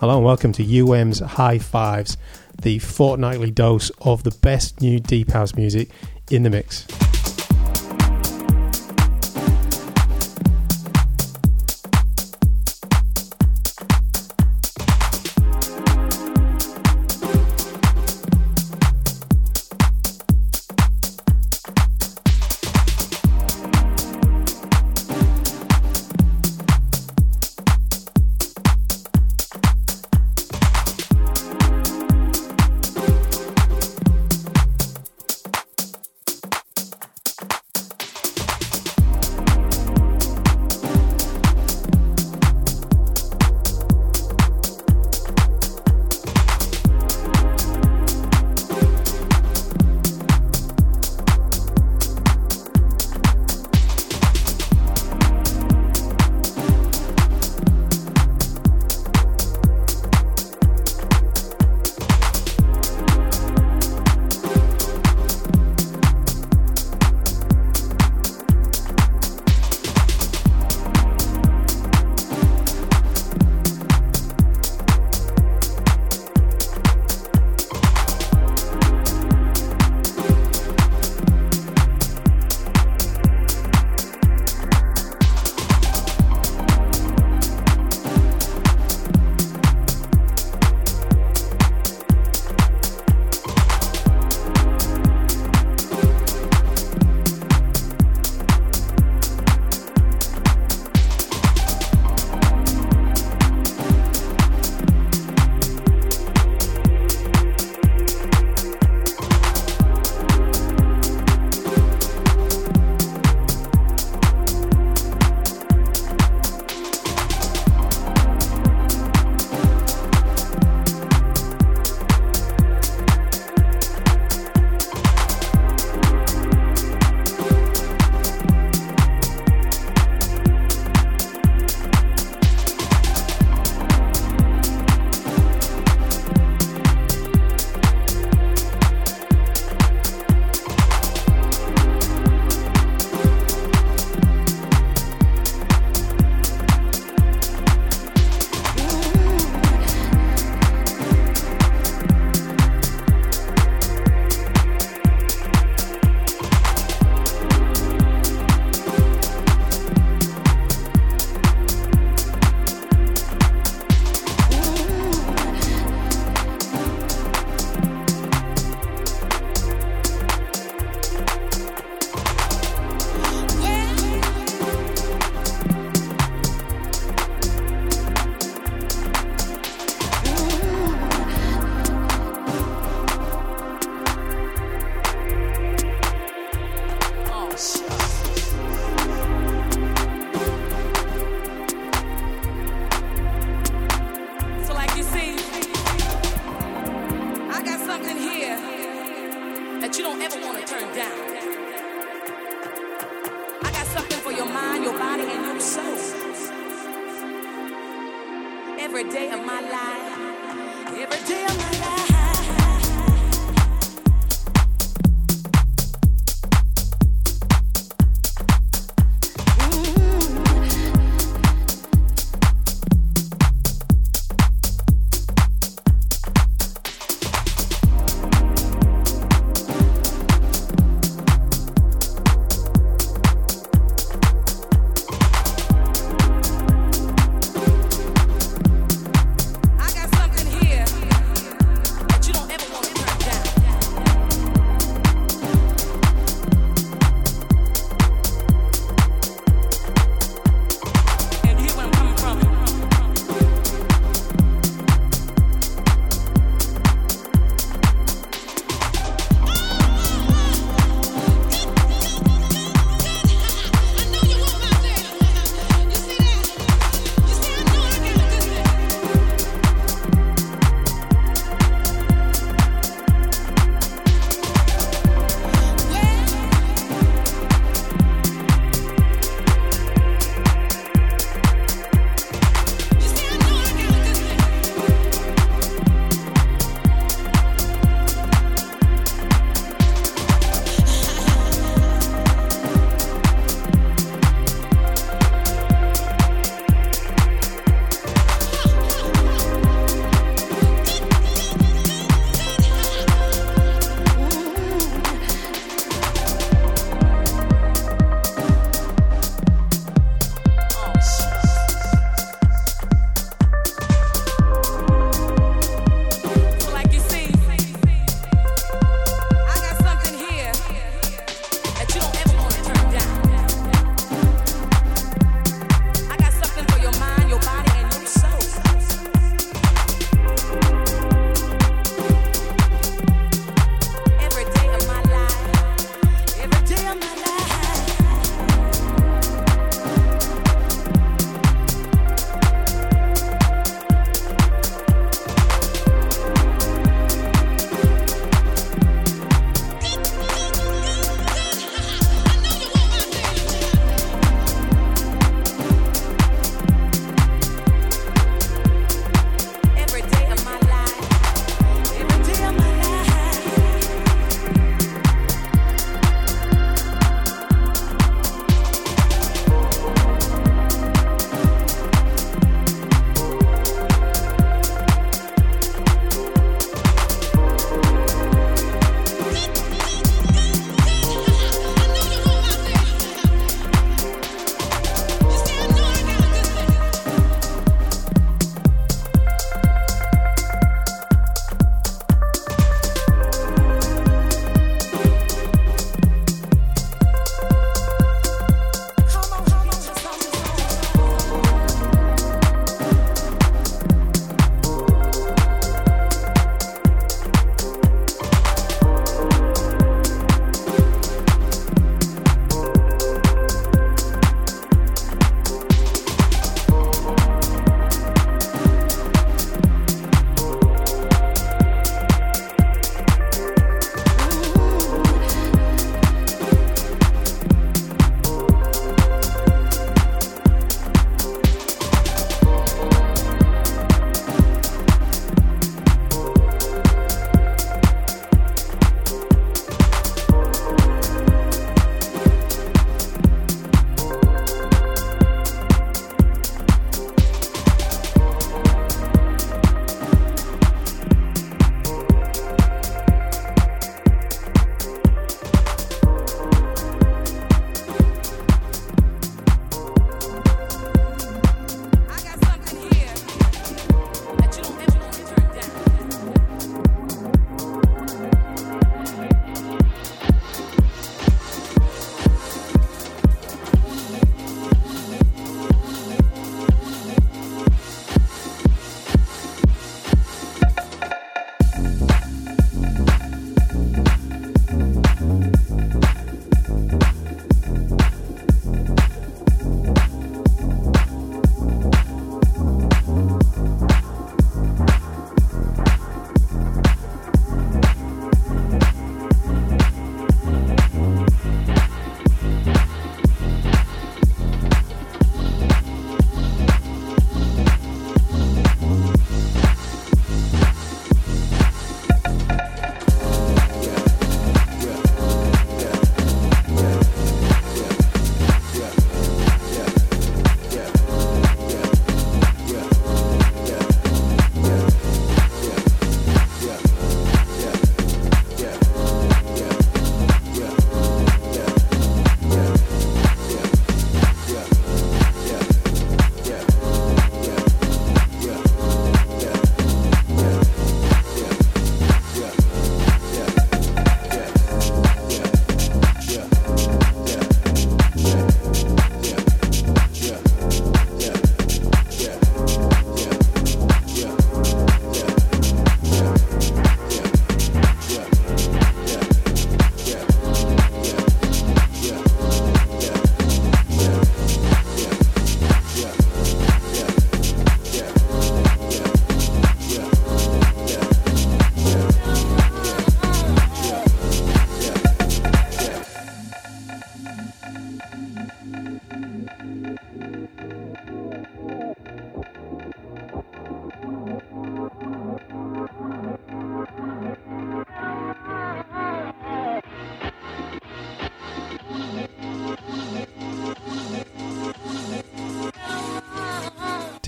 Hello and welcome to UM's High Fives, the fortnightly dose of the best new deep house music in the mix.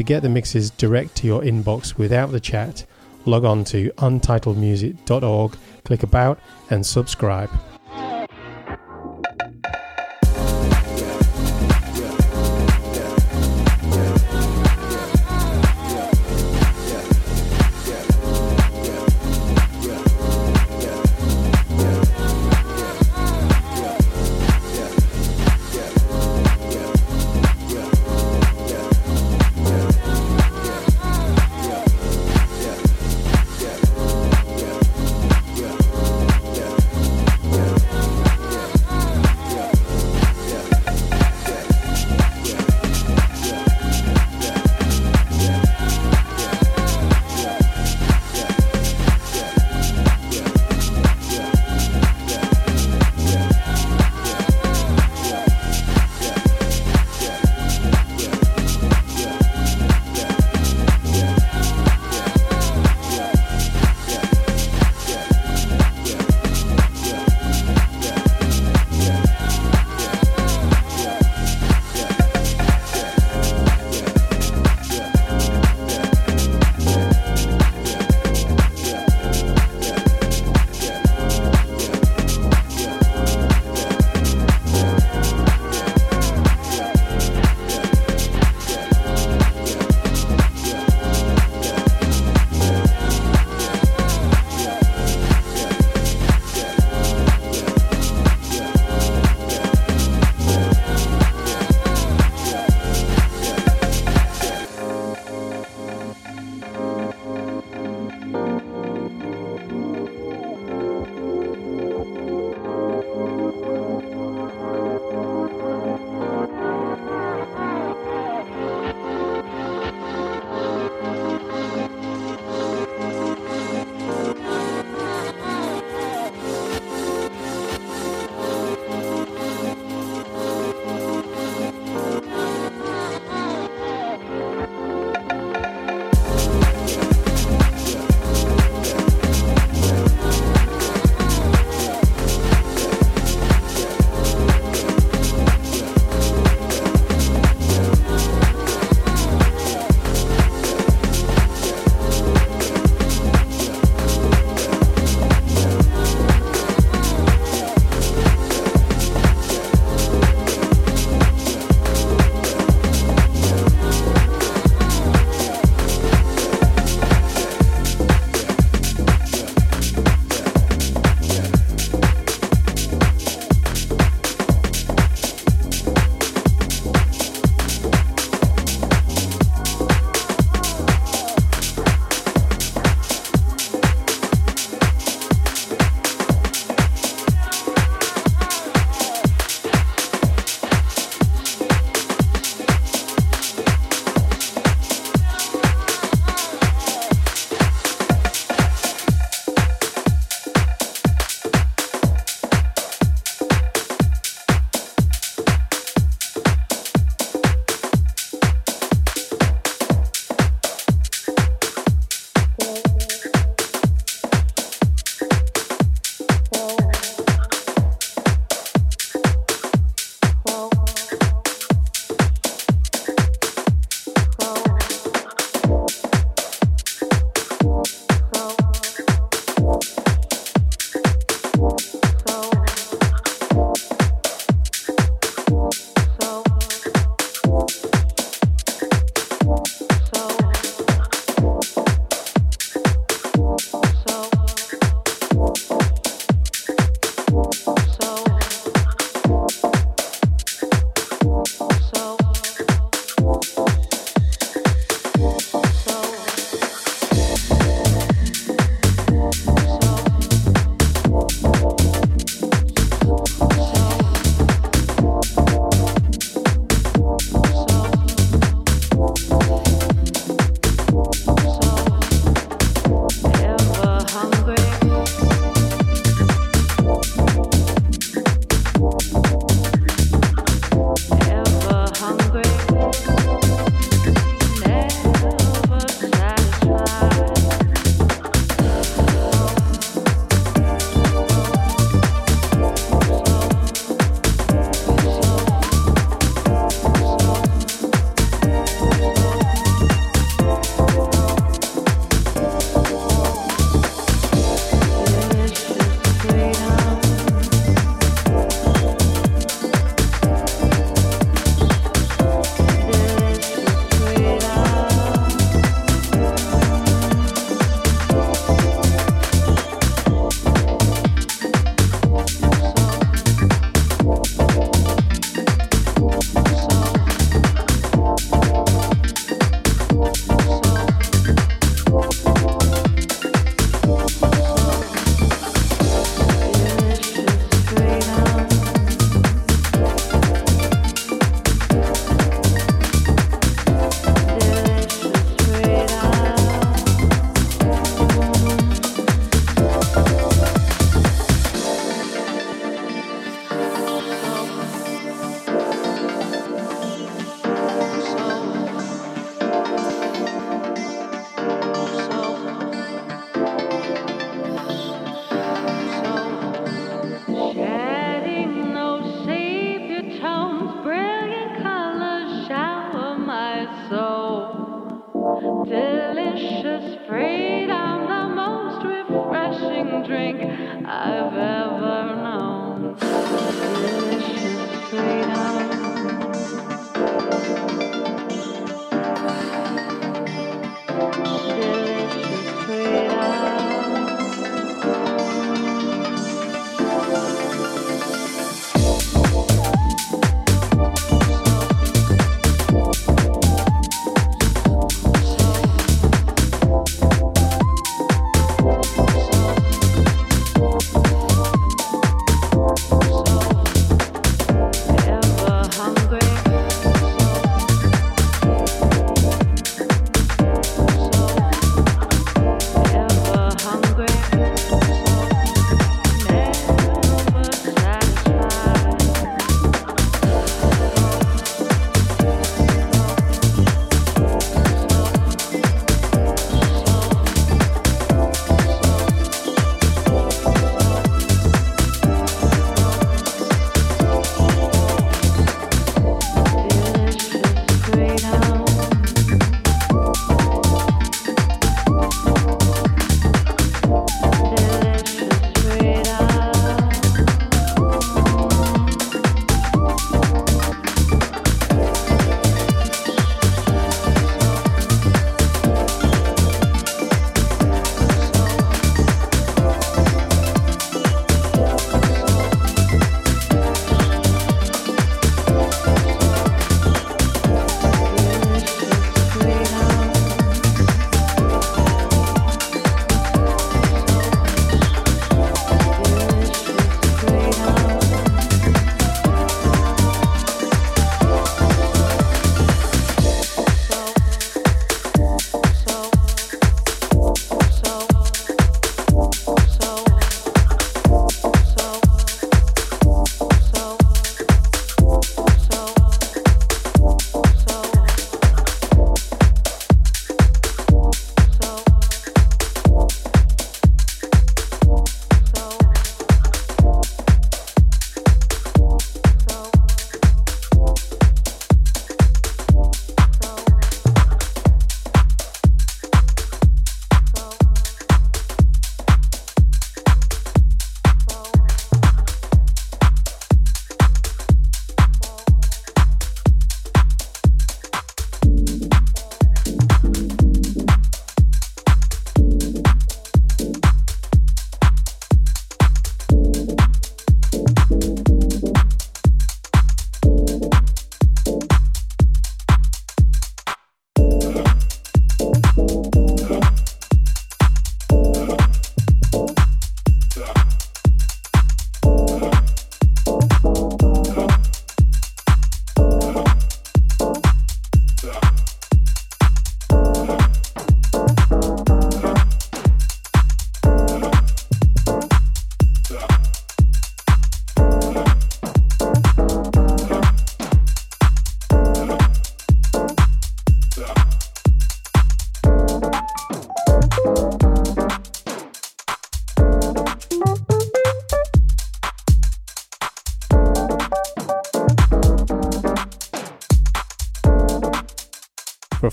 To get the mixes direct to your inbox without the chat, log on to untitledmusic.org, click About, and subscribe.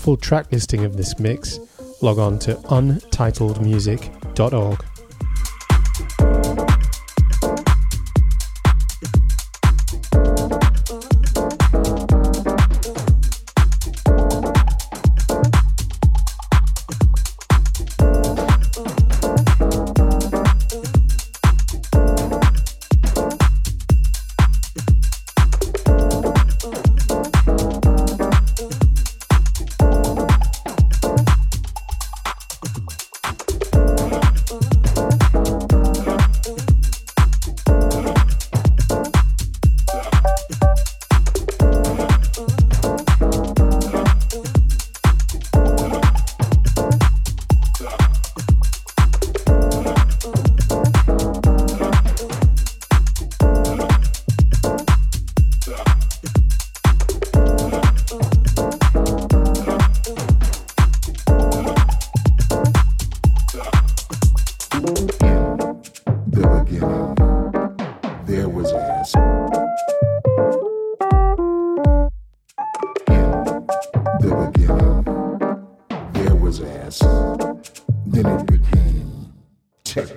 Full track listing of this mix, log on to untitledmusic.org. Was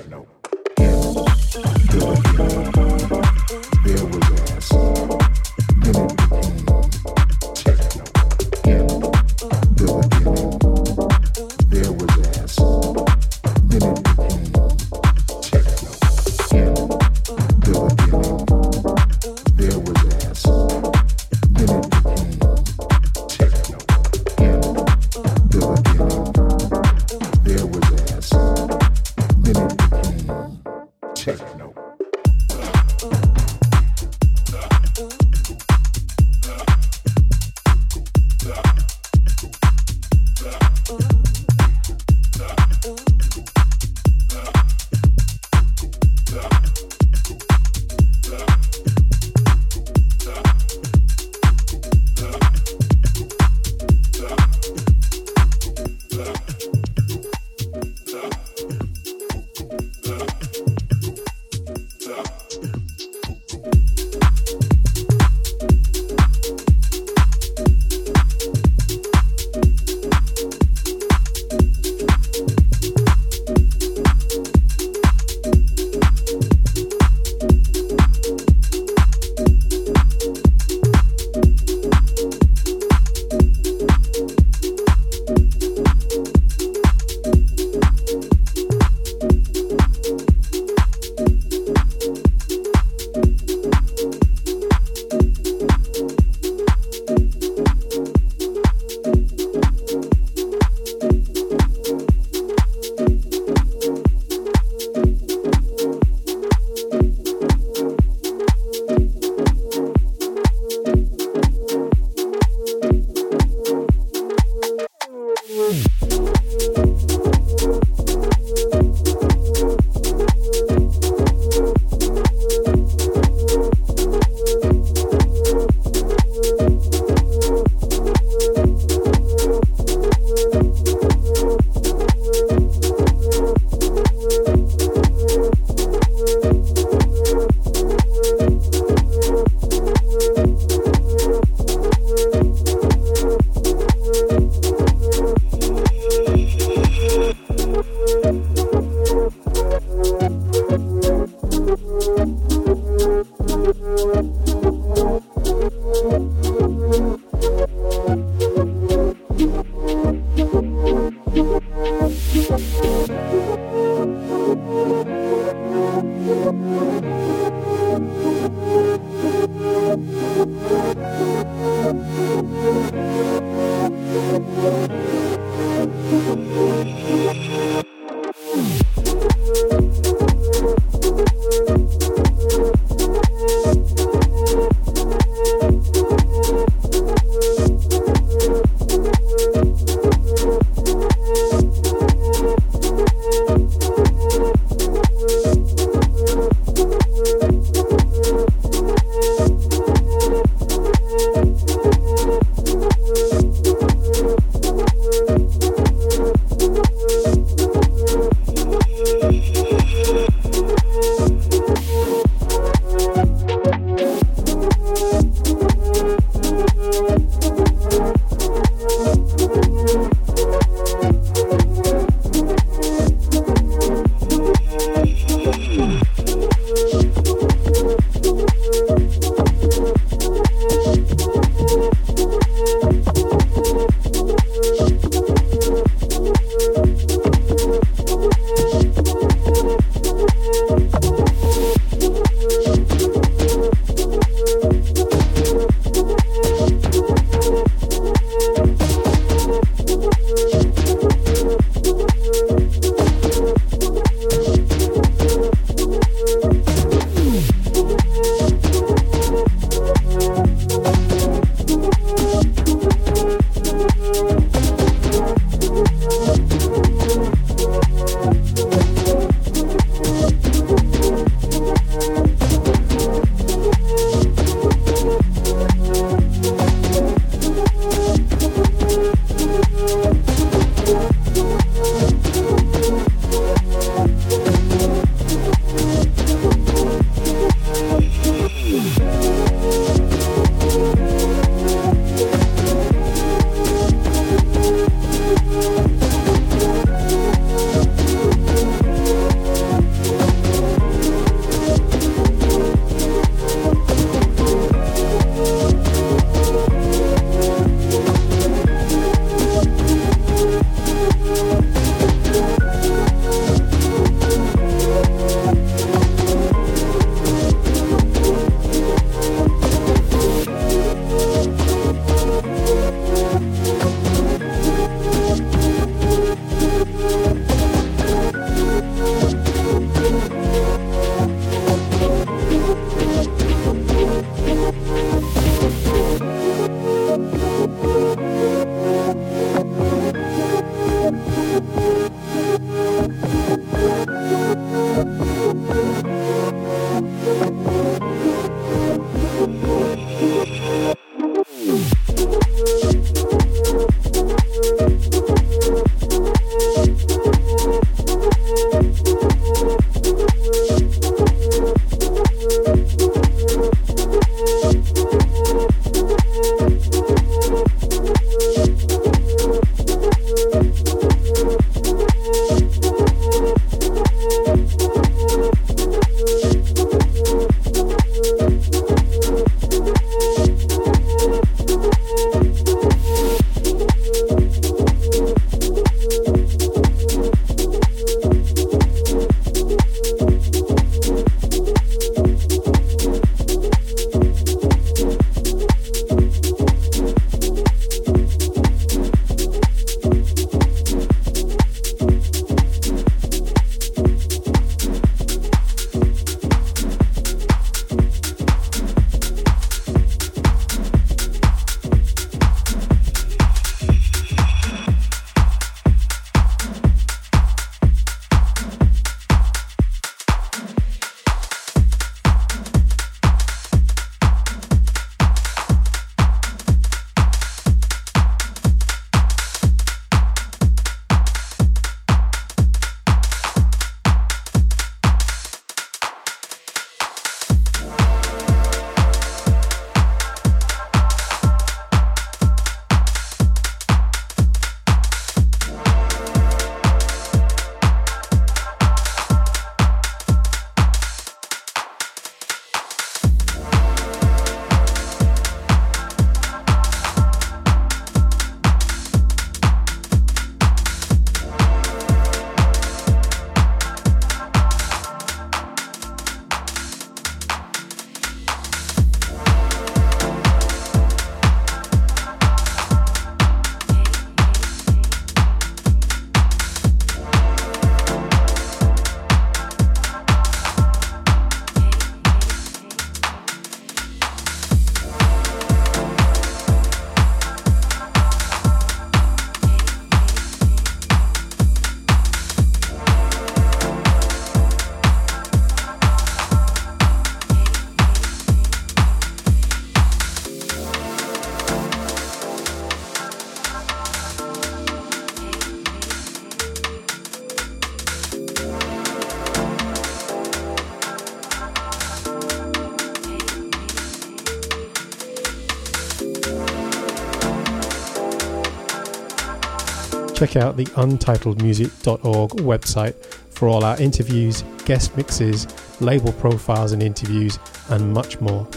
check out the untitledmusic.org website for all our interviews, guest mixes, label profiles and interviews, and much more.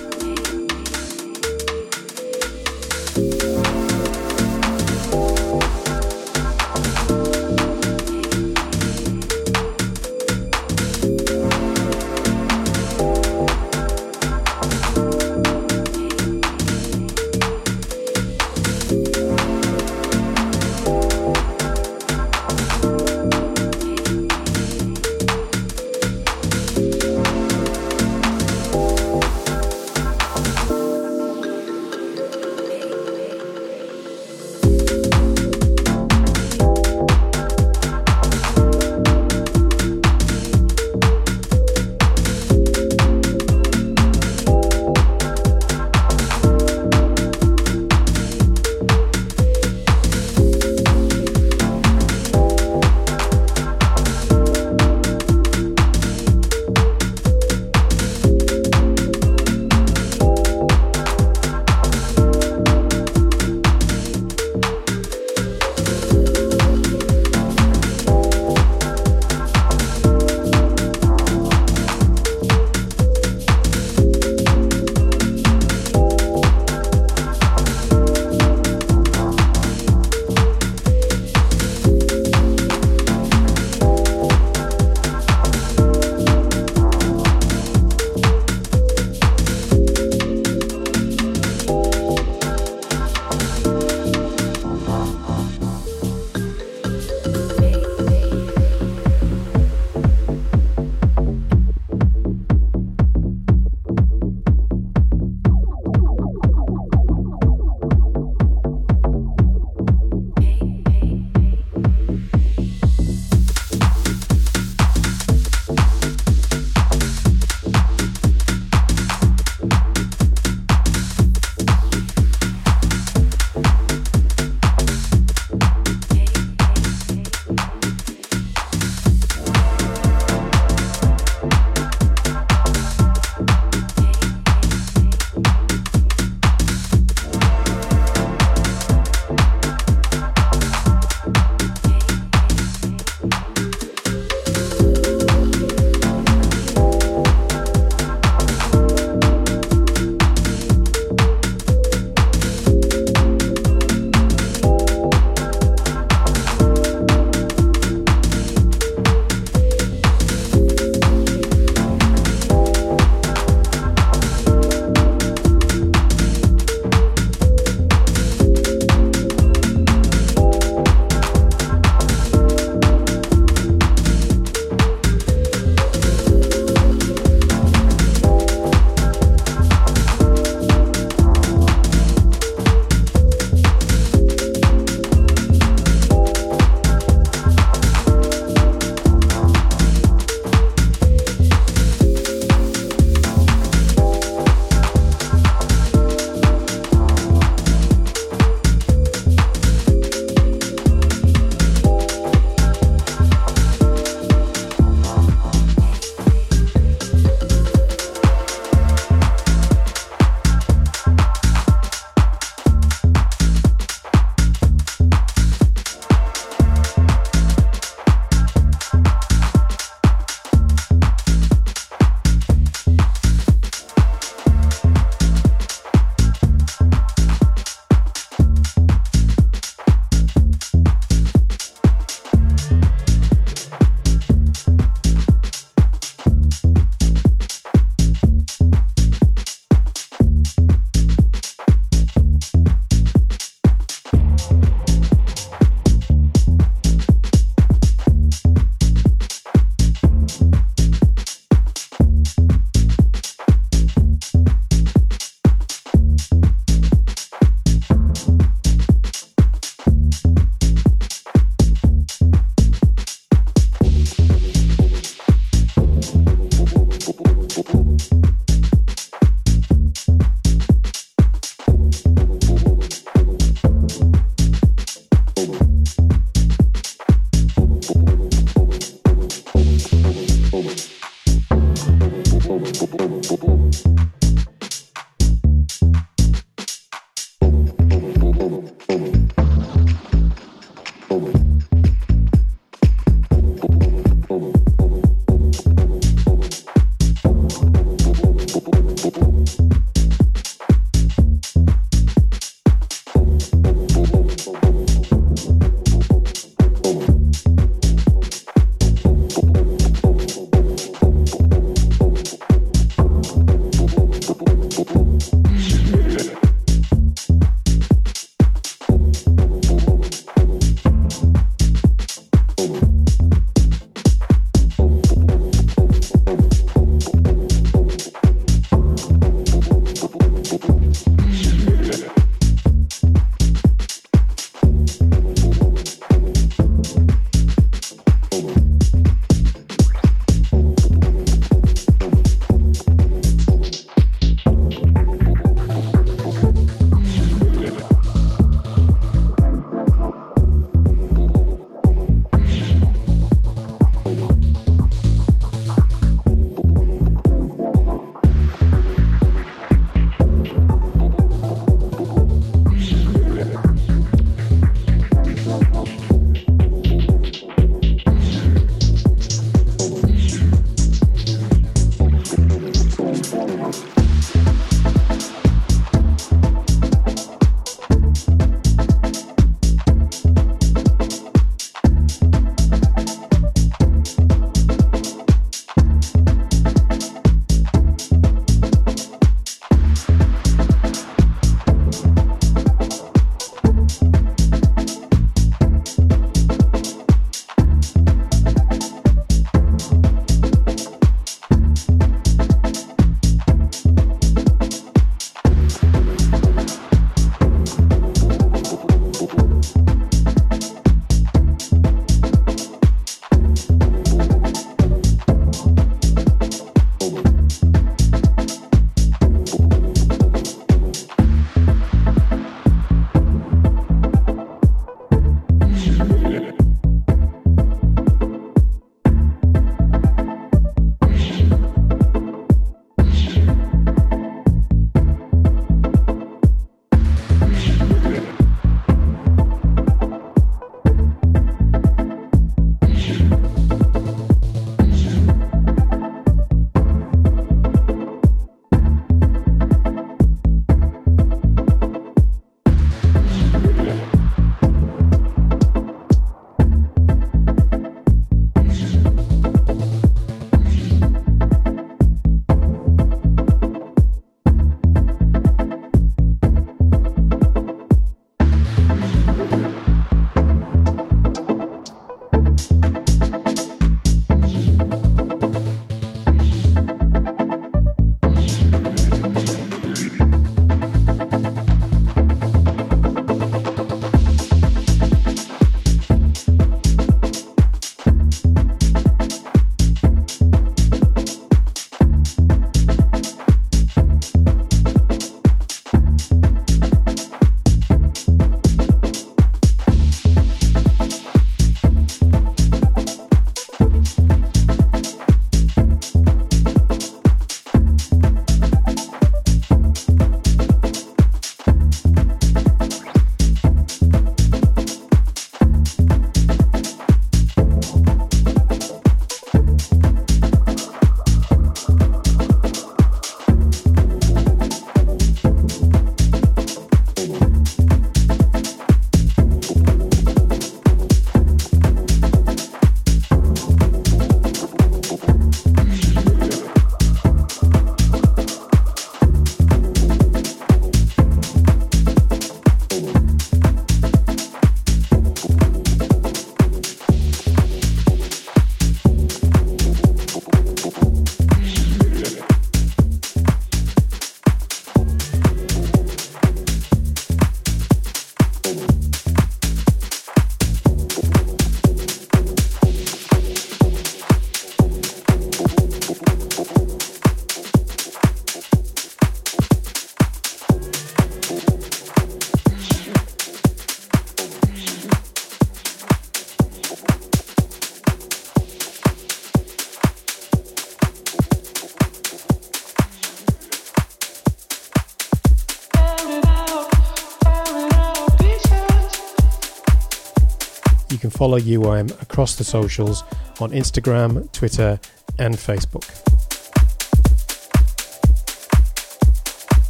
Follow UIM um, across the socials on Instagram, Twitter, and Facebook.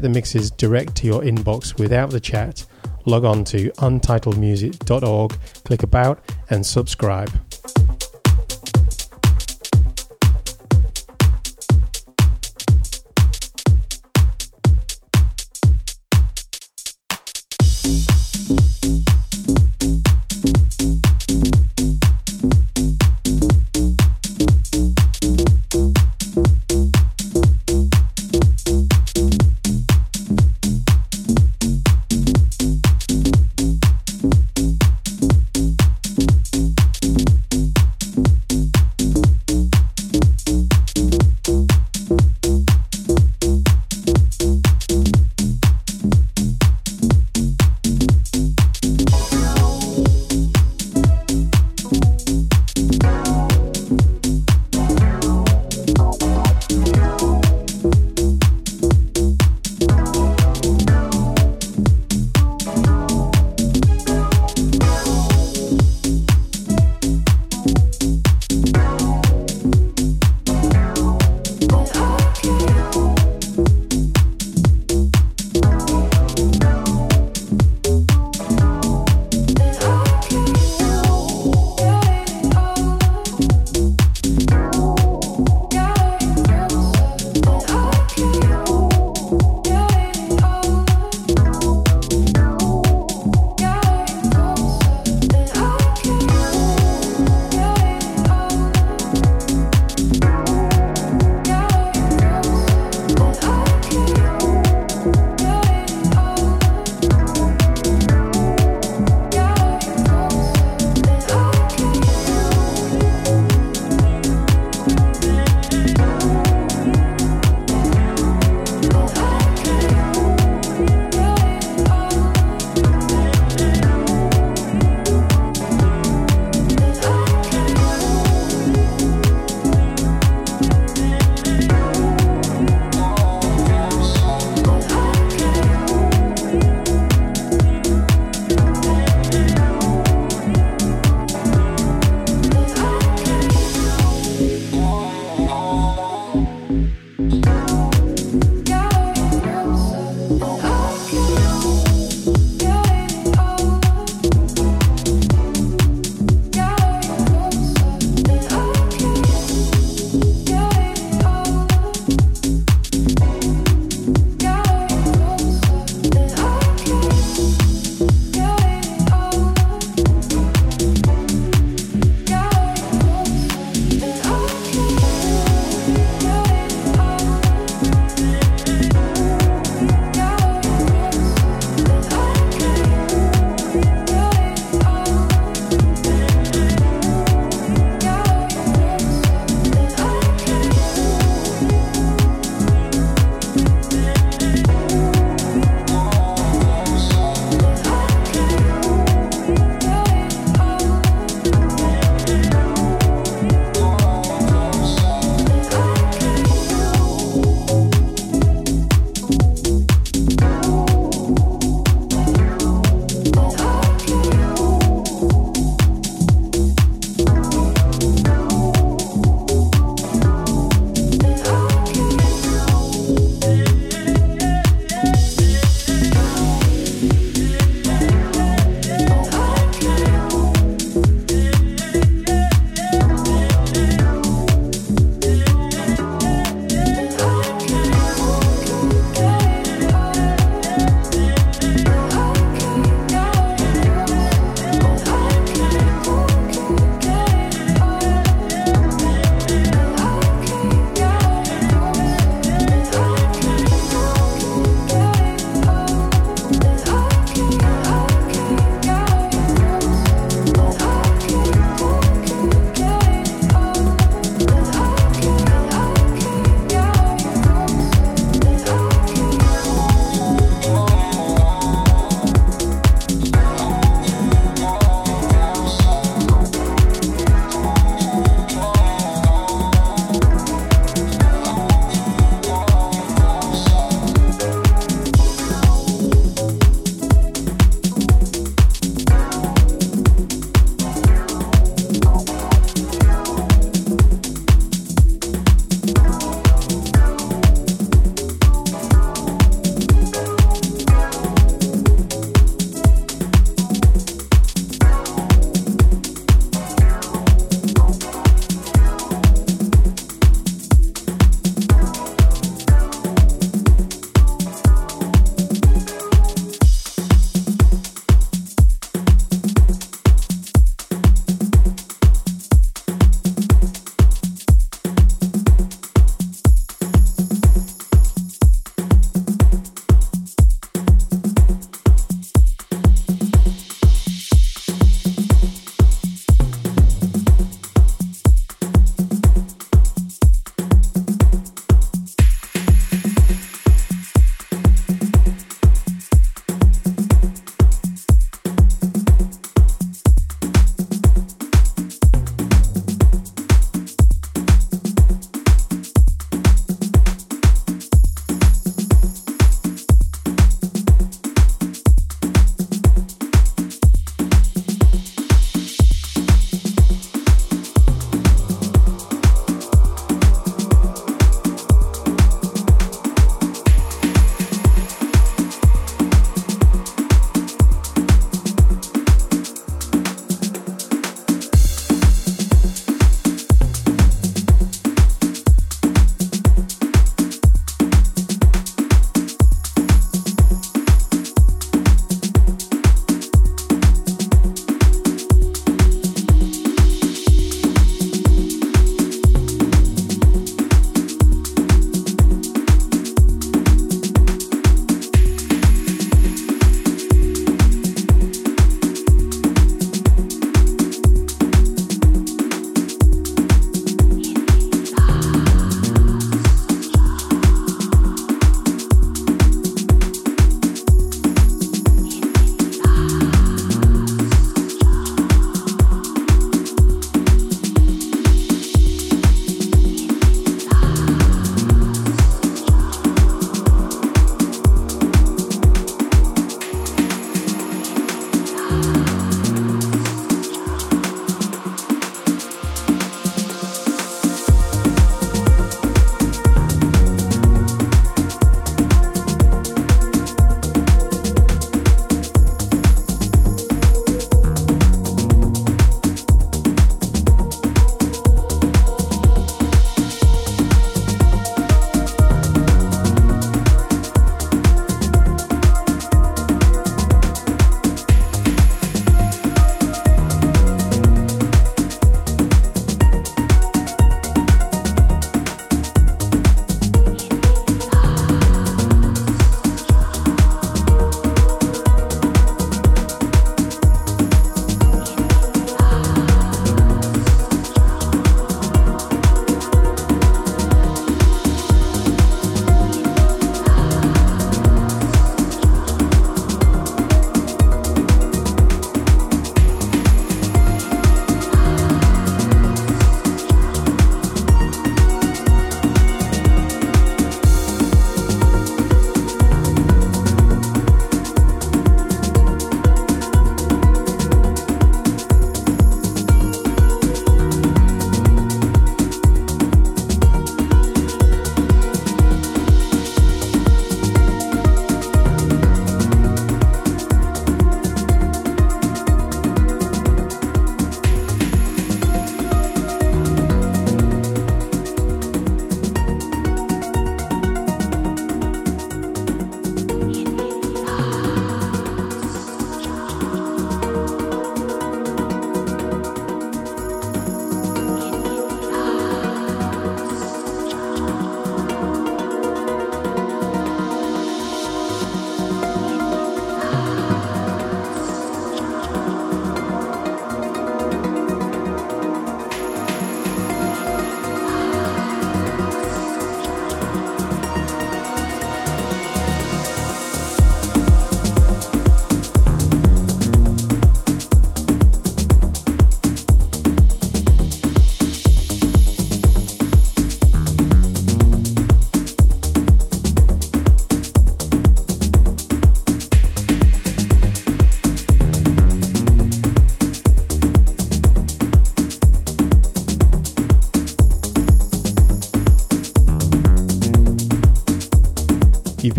Get the mixes direct to your inbox without the chat, log on to untitledmusic.org, click About, and subscribe.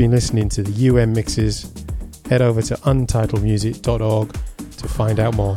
Been listening to the UM Mixes. Head over to untitledmusic.org to find out more.